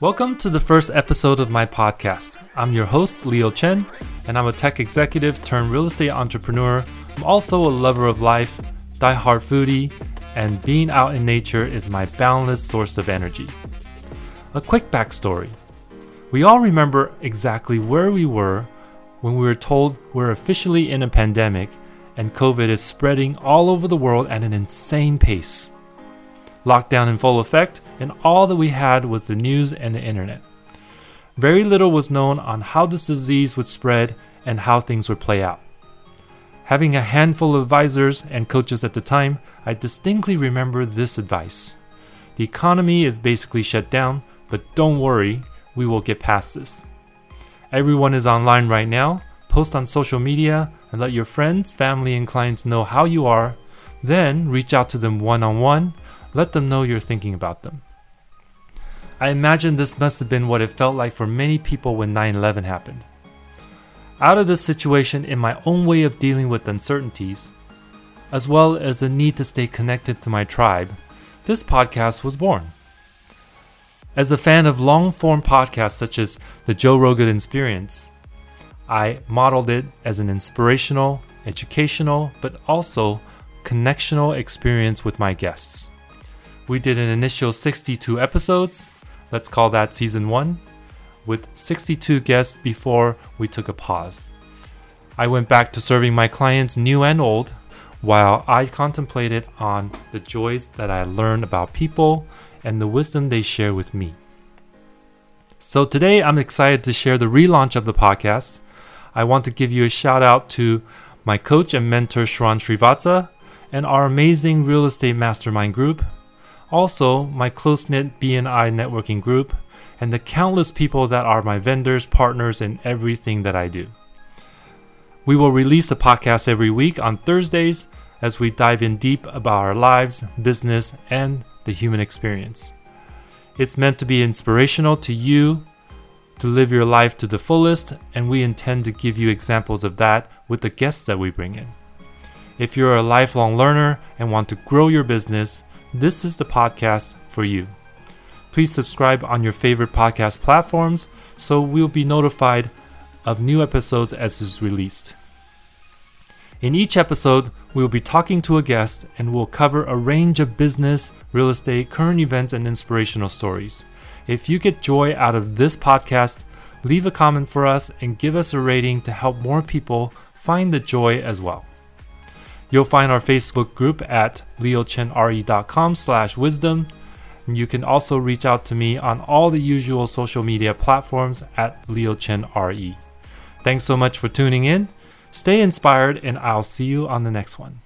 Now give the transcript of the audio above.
Welcome to the first episode of my podcast. I'm your host, Leo Chen, and I'm a tech executive turned real estate entrepreneur. I'm also a lover of life, die-hard foodie, and being out in nature is my boundless source of energy. A quick backstory. We all remember exactly where we were when we were told we're officially in a pandemic and COVID is spreading all over the world at an insane pace. Lockdown in full effect, and all that we had was the news and the internet. Very little was known on how this disease would spread and how things would play out. Having a handful of advisors and coaches at the time, I distinctly remember this advice The economy is basically shut down, but don't worry, we will get past this. Everyone is online right now. Post on social media and let your friends, family, and clients know how you are. Then reach out to them one on one. Let them know you're thinking about them. I imagine this must have been what it felt like for many people when 9 11 happened. Out of this situation, in my own way of dealing with uncertainties, as well as the need to stay connected to my tribe, this podcast was born. As a fan of long form podcasts such as the Joe Rogan Experience, I modeled it as an inspirational, educational, but also connectional experience with my guests. We did an initial 62 episodes, let's call that season 1, with 62 guests before we took a pause. I went back to serving my clients, new and old, while I contemplated on the joys that I learned about people and the wisdom they share with me. So today I'm excited to share the relaunch of the podcast. I want to give you a shout out to my coach and mentor Shran Srivatsa and our amazing real estate mastermind group, also my close-knit BNI networking group, and the countless people that are my vendors, partners, in everything that I do. We will release a podcast every week on Thursdays as we dive in deep about our lives, business, and the human experience. It's meant to be inspirational to you to live your life to the fullest, and we intend to give you examples of that with the guests that we bring in. If you're a lifelong learner and want to grow your business, this is the podcast for you. Please subscribe on your favorite podcast platforms so we'll be notified of new episodes as is released. In each episode, we will be talking to a guest and we'll cover a range of business, real estate, current events, and inspirational stories. If you get joy out of this podcast, leave a comment for us and give us a rating to help more people find the joy as well. You'll find our Facebook group at leochenre.com slash wisdom. You can also reach out to me on all the usual social media platforms at leochenre. Thanks so much for tuning in. Stay inspired, and I'll see you on the next one.